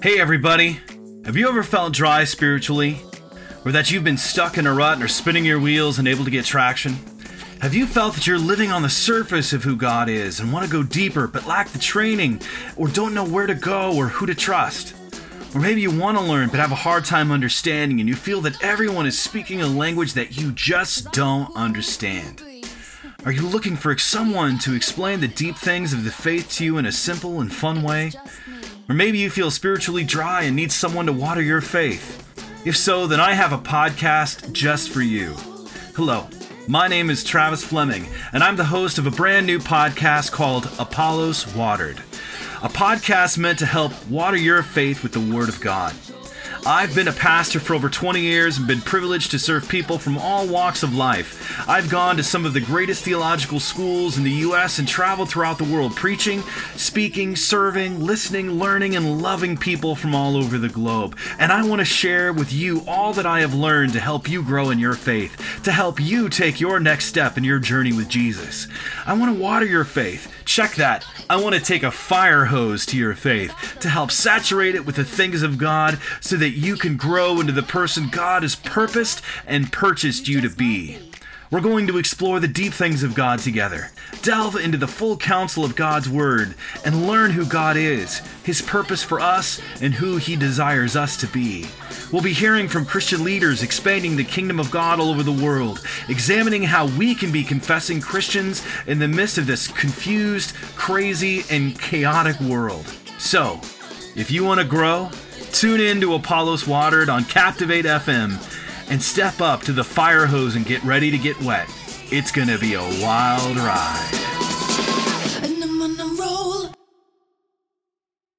Hey, everybody. Have you ever felt dry spiritually? Or that you've been stuck in a rut and are spinning your wheels and unable to get traction? Have you felt that you're living on the surface of who God is and want to go deeper but lack the training or don't know where to go or who to trust? Or maybe you want to learn but have a hard time understanding and you feel that everyone is speaking a language that you just don't understand. Are you looking for someone to explain the deep things of the faith to you in a simple and fun way? Or maybe you feel spiritually dry and need someone to water your faith. If so, then I have a podcast just for you. Hello, my name is Travis Fleming, and I'm the host of a brand new podcast called Apollos Watered. A podcast meant to help water your faith with the Word of God. I've been a pastor for over 20 years and been privileged to serve people from all walks of life. I've gone to some of the greatest theological schools in the U.S. and traveled throughout the world preaching, speaking, serving, listening, learning, and loving people from all over the globe. And I want to share with you all that I have learned to help you grow in your faith, to help you take your next step in your journey with Jesus. I want to water your faith. Check that. I want to take a fire hose to your faith to help saturate it with the things of God so that you can grow into the person God has purposed and purchased you to be. We're going to explore the deep things of God together, delve into the full counsel of God's Word, and learn who God is, His purpose for us, and who He desires us to be. We'll be hearing from Christian leaders expanding the kingdom of God all over the world, examining how we can be confessing Christians in the midst of this confused, crazy, and chaotic world. So, if you want to grow, tune in to Apollos Watered on Captivate FM and step up to the fire hose and get ready to get wet. It's going to be a wild ride.